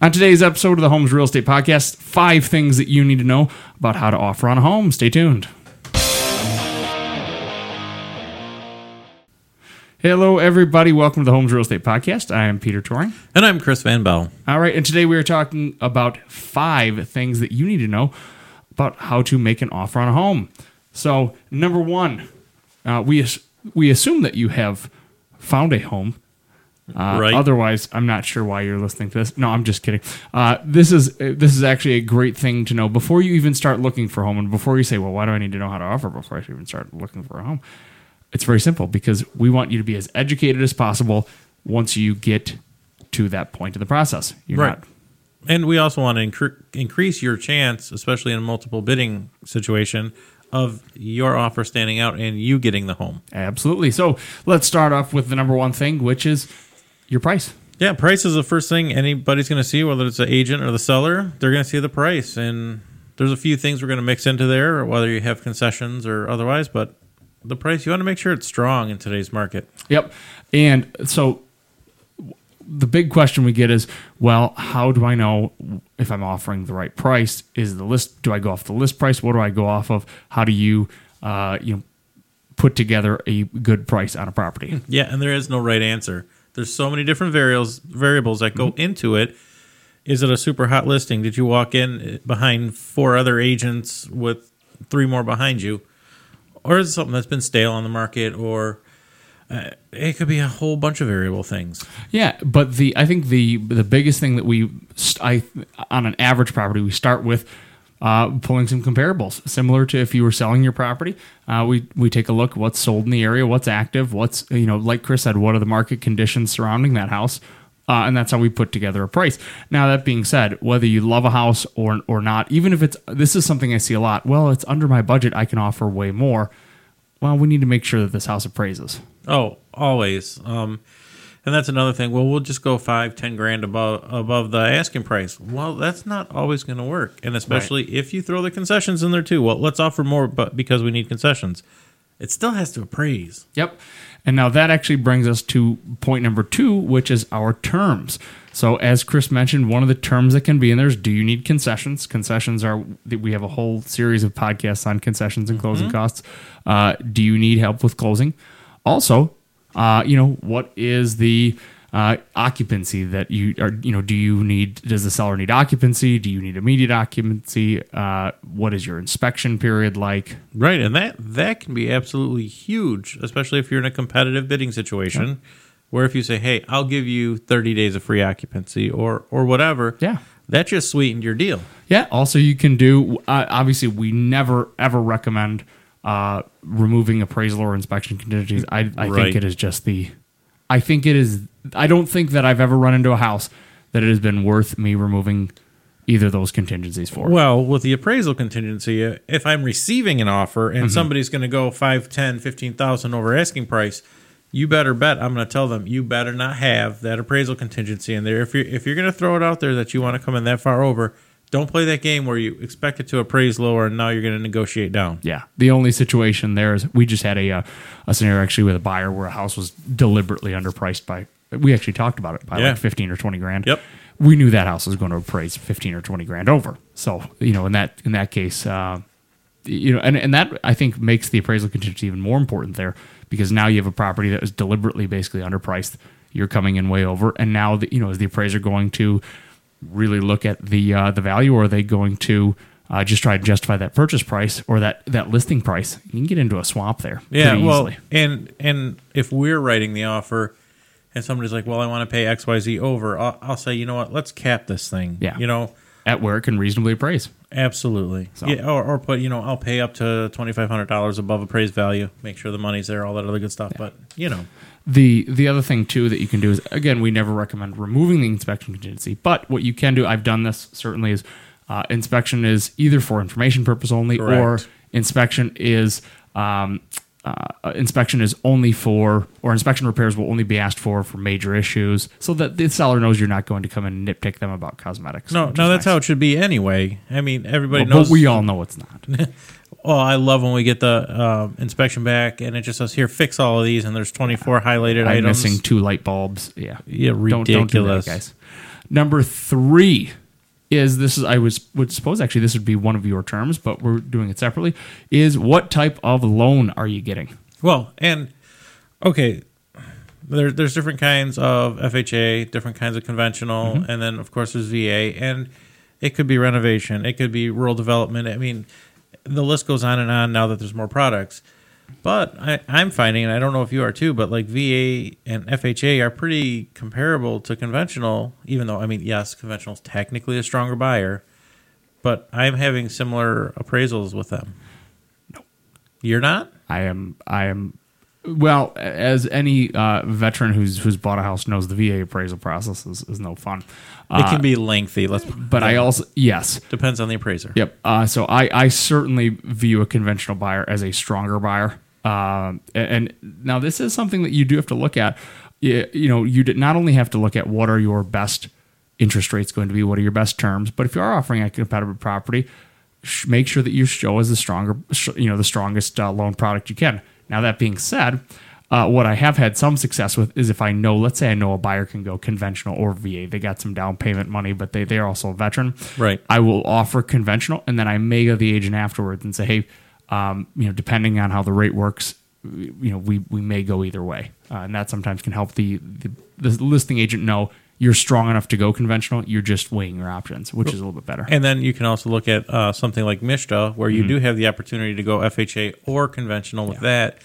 On today's episode of the Homes Real Estate Podcast, five things that you need to know about how to offer on a home. Stay tuned. Hello, everybody. Welcome to the Homes Real Estate Podcast. I am Peter Touring. And I'm Chris Van Bell. All right, and today we are talking about five things that you need to know about how to make an offer on a home. So, number one, uh, we we assume that you have found a home. Uh, Right. Otherwise, I'm not sure why you're listening to this. No, I'm just kidding. Uh, this is uh, this is actually a great thing to know before you even start looking for a home, and before you say, "Well, why do I need to know how to offer before I even start looking for a home?" It's very simple because we want you to be as educated as possible once you get to that point of the process. You're Right. not And we also want to incre- increase your chance, especially in a multiple bidding situation, of your offer standing out and you getting the home. Absolutely. So let's start off with the number one thing, which is your price. Yeah, price is the first thing anybody's going to see, whether it's the agent or the seller. They're going to see the price. And there's a few things we're going to mix into there, whether you have concessions or otherwise. But the price, you want to make sure it's strong in today's market. Yep. And so the big question we get is, well, how do I know if I'm offering the right price? Is the list? Do I go off the list price? What do I go off of? How do you, uh, you know, put together a good price on a property? Yeah, and there is no right answer. There's so many different variables variables that go into it. Is it a super hot listing? Did you walk in behind four other agents with three more behind you, or is it something that's been stale on the market? Or uh, it could be a whole bunch of variable things. Yeah, but the I think the the biggest thing that we st- I on an average property we start with uh, pulling some comparables, similar to if you were selling your property. Uh, we we take a look what's sold in the area, what's active, what's you know like Chris said, what are the market conditions surrounding that house. Uh, and that's how we put together a price. Now that being said, whether you love a house or or not, even if it's this is something I see a lot. Well, it's under my budget. I can offer way more. Well, we need to make sure that this house appraises. Oh, always. Um, and that's another thing. Well, we'll just go five, ten grand above above the asking price. Well, that's not always going to work, and especially if you throw the concessions in there too. Well, let's offer more, but because we need concessions, it still has to appraise. Yep. And now that actually brings us to point number two, which is our terms. So, as Chris mentioned, one of the terms that can be in there is do you need concessions? Concessions are, we have a whole series of podcasts on concessions and closing costs. Uh, do you need help with closing? Also, uh, you know, what is the uh, occupancy that you are, you know, do you need, does the seller need occupancy? Do you need immediate occupancy? Uh, what is your inspection period like? Right, and that that can be absolutely huge, especially if you're in a competitive bidding situation, where if you say, "Hey, I'll give you 30 days of free occupancy," or or whatever, Yeah. that just sweetened your deal. Yeah. Also, you can do. Uh, obviously, we never ever recommend uh, removing appraisal or inspection contingencies. I, I Right. think it is just the. I think it is. I don't think that I've ever run into a house that it has been worth me removing either of those contingencies for. Well, with the appraisal contingency, uh, if I'm receiving an offer Mm-hmm. and somebody's going to go 5, 10, 15,000 over asking price, you better bet I'm going to tell them you better not have that appraisal contingency in there. If you're if you're going to throw it out there that you want to come in that far over, don't play that game where you expect it to appraise lower and now you're going to negotiate down. Yeah. The only situation there is we just had a uh, a scenario actually with a buyer where a house was deliberately underpriced by. We actually talked about it by Yeah. like fifteen or twenty grand. Yep. We knew that house was going to appraise fifteen or twenty grand over. So you know, in that in that case, uh, you know, and and that I think makes the appraisal contingency even more important there because now you have a property that was deliberately basically underpriced. You're coming in way over, and now the, you know is the appraiser going to really look at the uh, the value, or are they going to uh, just try to justify that purchase price or that that listing price? You can get into a swamp there. Yeah, pretty well, easily. and and if we're writing the offer, and somebody's like, "Well, I want to pay X, Y, Z over," I'll, I'll say, "You know what? Let's cap this thing." Yeah. you know, at where it can reasonably appraise. Absolutely. Yeah, or, or put, you know, I'll pay up to twenty five hundred dollars above appraised value. Make sure the money's there, all that other good stuff. But you know, The the other thing too that you can do is again we never recommend removing the inspection contingency, but what you can do I've done this certainly is uh, inspection is either for information purpose only or inspection is um, uh, inspection is only for or inspection repairs will only be asked for for major issues so that the seller knows you're not going to come and nitpick them about cosmetics. no, no, that's nice. how it should be anyway. I mean, everybody But knows. we all know it's not. Well, I love when we get the uh, inspection back and it just says here, fix all of these, and there's 24 highlighted I'm items. missing two light bulbs. Yeah, Yeah, Don't, don't do that, ridiculous. guys. Number three is this is I was would suppose actually this would be one of your terms, but we're doing it separately. Is what type of loan are you getting? Well, and okay, there, there's different kinds of FHA, different kinds of conventional, Mm-hmm. and then of course there's VA, and it could be renovation, it could be rural development. I mean, the list goes on and on now that there's more products. But I, I'm finding, and I don't know if you are too, but like VA and FHA are pretty comparable to conventional, even though, I mean, yes, conventional is technically a stronger buyer, but I'm having similar appraisals with them. No. You're not? I am I am well as any uh, veteran who's who's bought a house knows the VA appraisal process is, is no fun. It Uh, can be lengthy. Let's, but I also yes depends on the appraiser. Yep. Uh, so I, I certainly view a conventional buyer as a stronger buyer. Um, and, and now this is something that you do have to look at. You, you know, you not only have to look at what are your best interest rates going to be, what are your best terms, but if you are offering a competitive property, sh- make sure that you show as the stronger, sh- you know, the strongest uh, loan product you can. Now that being said, uh, what I have had some success with is if I know, let's say I know a buyer can go conventional or VA. They got some down payment money, but they they're also a veteran. Right. I will offer conventional, and then I may go to the agent afterwards and say, hey, um, you know, depending on how the rate works, you know, we we may go either way, uh, and that sometimes can help the, the the listing agent know you're strong enough to go conventional. You're just weighing your options, which is a little bit better. And then you can also look at uh, something like MSHDA, where Mm-hmm. you do have the opportunity to go FHA or conventional with that,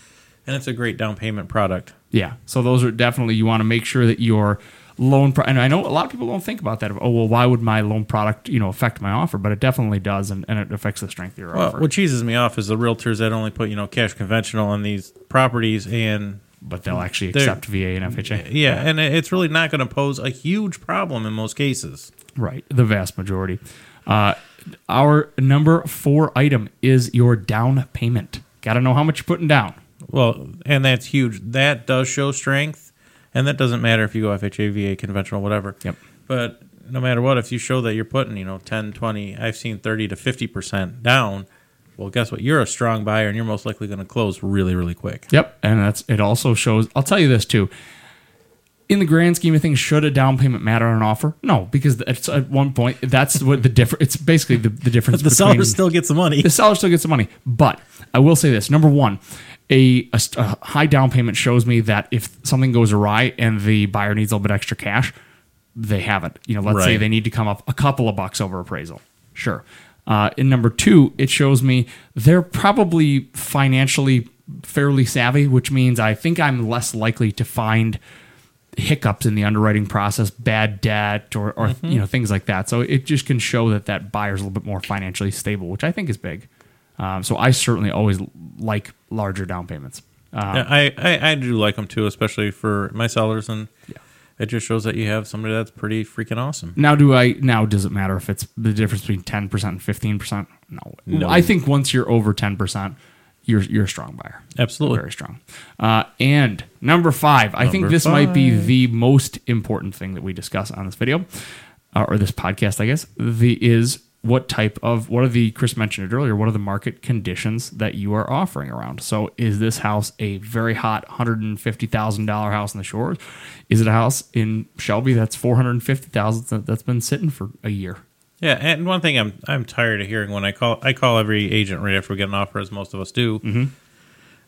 and it's a great down payment product. Yeah. So those are definitely you want to make sure that your loan pro- and I know a lot of people don't think about that. Oh well, why would my loan product you know affect my offer? But it definitely does, and, and it affects the strength of your Well, offer. what cheeses me off is the realtors that only put you know cash conventional on these properties, and but they'll actually They're- accept VA and FHA. yeah, and it's really not going to pose a huge problem in most cases. Right, the vast majority. Uh, our number four item is your down payment. Got to know how much you're putting down. Well, and that's huge. That does show strength, and that doesn't matter if you go FHA, VA, conventional, whatever. Yep. But no matter what, if you show that you're putting, you know, 10, 20, I've seen 30 to 50% down, well, guess what? You're a strong buyer, and you're most likely going to close really, really quick. Yep, and that's it. Also shows. I'll tell you this too. In the grand scheme of things, should a down payment matter on an offer? No, because it's at one point that's what the difference. It's basically the, the difference. The between, seller still gets the money. the seller still gets the money. But I will say this: number one, a, a a high down payment shows me that if something goes awry and the buyer needs a little bit extra cash, they have it. You know, let's say they need to come up a couple of bucks over appraisal. Sure. Uh, in number two, it shows me they're probably financially fairly savvy, which means I think I'm less likely to find hiccups in the underwriting process, bad debt, or, or Mm-hmm. you know things like that. So it just can show that that buyer's a little bit more financially stable, which I think is big. Um, so I certainly always like larger down payments. Um, Yeah, I, I, I do like them too, especially for my sellers, and it just shows that you have somebody that's pretty freaking awesome. Now, do I now? Does it matter if it's the difference between ten percent and fifteen percent? No. No. I think once you're over ten percent, you're you're a strong buyer. Absolutely. very strong. Uh, and number five, I think this might be the most important thing that we discuss on this video, uh, or this podcast, I guess. The is what type of what are the Chris mentioned it earlier? What are the market conditions that you are offering around? So, is this house a very hot hundred and fifty thousand dollar house in the shores? Is it a house in Shelby that's four hundred and fifty thousand that's been sitting for a year? Yeah, and one thing I'm I'm tired of hearing when I call I call every agent right after we get an offer, as most of us do. Mm-hmm.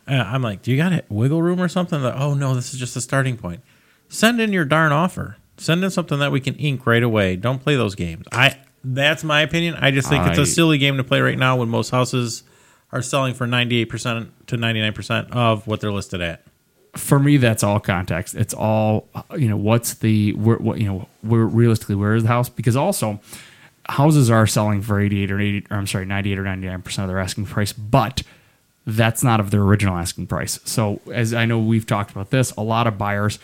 Uh, I'm like, do you got a wiggle room or something? That oh no, this is just a starting point. Send in your darn offer. Send in something that we can ink right away. Don't play those games. I that's my opinion. I just think it's a silly game to play right now when most houses are selling for 98% to 99% of what they're listed at. for me that's all context it's all you know what's the where what you know where realistically where is the house because also houses are selling for 88 or 80 or I'm sorry 98 or 99 percent of their asking price but that's not of their original asking price so as I know we've talked about this a lot of buyers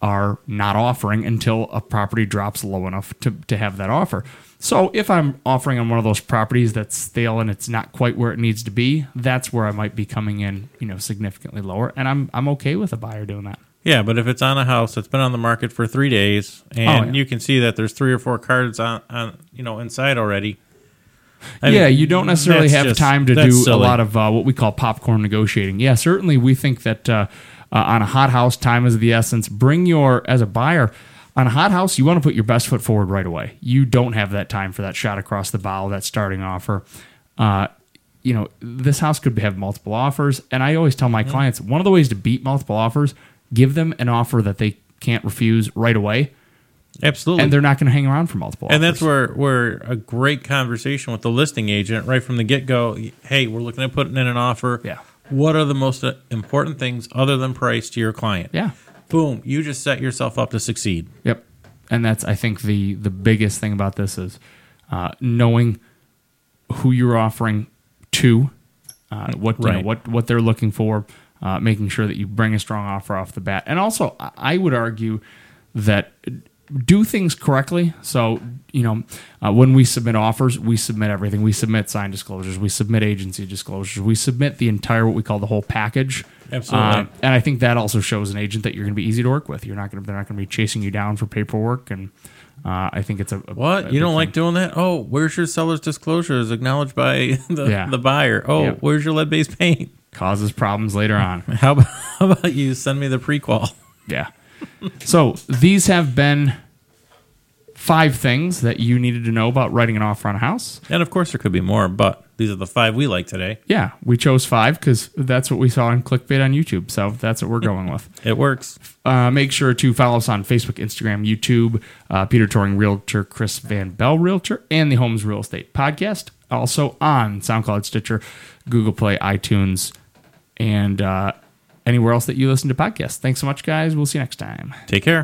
are not offering until a property drops low enough to, to have that offer. So if I'm offering on one of those properties that's stale and it's not quite where it needs to be, that's where I might be coming in, you know, significantly lower. And I'm I'm okay with a buyer doing that. Yeah, but if it's on a house that's been on the market for three days and Oh, yeah. you can see that there's three or four cards on, on you know inside already. I yeah, mean, you don't necessarily have just- time to do that's a lot of uh, what we call popcorn negotiating. Yeah, certainly we think that uh, uh, on a hot house, time is the essence. Bring your as a buyer. On a hot house, you want to put your best foot forward right away. You don't have that time for that shot across the bow, that starting offer. Uh, you know, this house could have multiple offers. And I always tell my clients one of the ways to beat multiple offers, give them an offer that they can't refuse right away. Absolutely. And they're not going to hang around for multiple And offers. that's where where a great conversation with the listing agent right from the get go. Hey, we're looking at putting in an offer. Yeah. What are the most uh, important things other than price to your client? Yeah. Boom. You just set yourself up to succeed. Yep. And that's I think the the biggest thing about this is uh, knowing who you're offering to, uh, what you know, what what they're looking for, uh, making sure that you bring a strong offer off the bat, and also I would argue that do things correctly. So you know, uh, when we submit offers, we submit everything. We submit sign disclosures, we submit agency disclosures, we submit the entire what we call the whole package. Absolutely. Uh, and I think that also shows an agent that you're going to be easy to work with. You're not going to they're not going to be chasing you down for paperwork, and uh, I think it's a, a What? a you don't like doing that? Oh, where's your seller's disclosures acknowledged by the, Yeah. the buyer? Oh, Yep. where's your lead based paint? causes problems later on. How about, how about you send me the prequal? yeah. So these have been five things that you needed to know about writing an offer on a house. And of course, there could be more, but these are the five we like today. Yeah, we chose five because that's what we saw in clickbait on YouTube. So that's what we're going with. It works. Uh, make sure to follow us on Facebook, Instagram, YouTube, uh, Peter Touring Realtor, Chris Van Bell Realtor, and the Homes Real Estate Podcast. Also on SoundCloud, Stitcher, Google Play, iTunes, and uh, anywhere else that you listen to podcasts. Thanks so much, guys. We'll see you next time. Take care.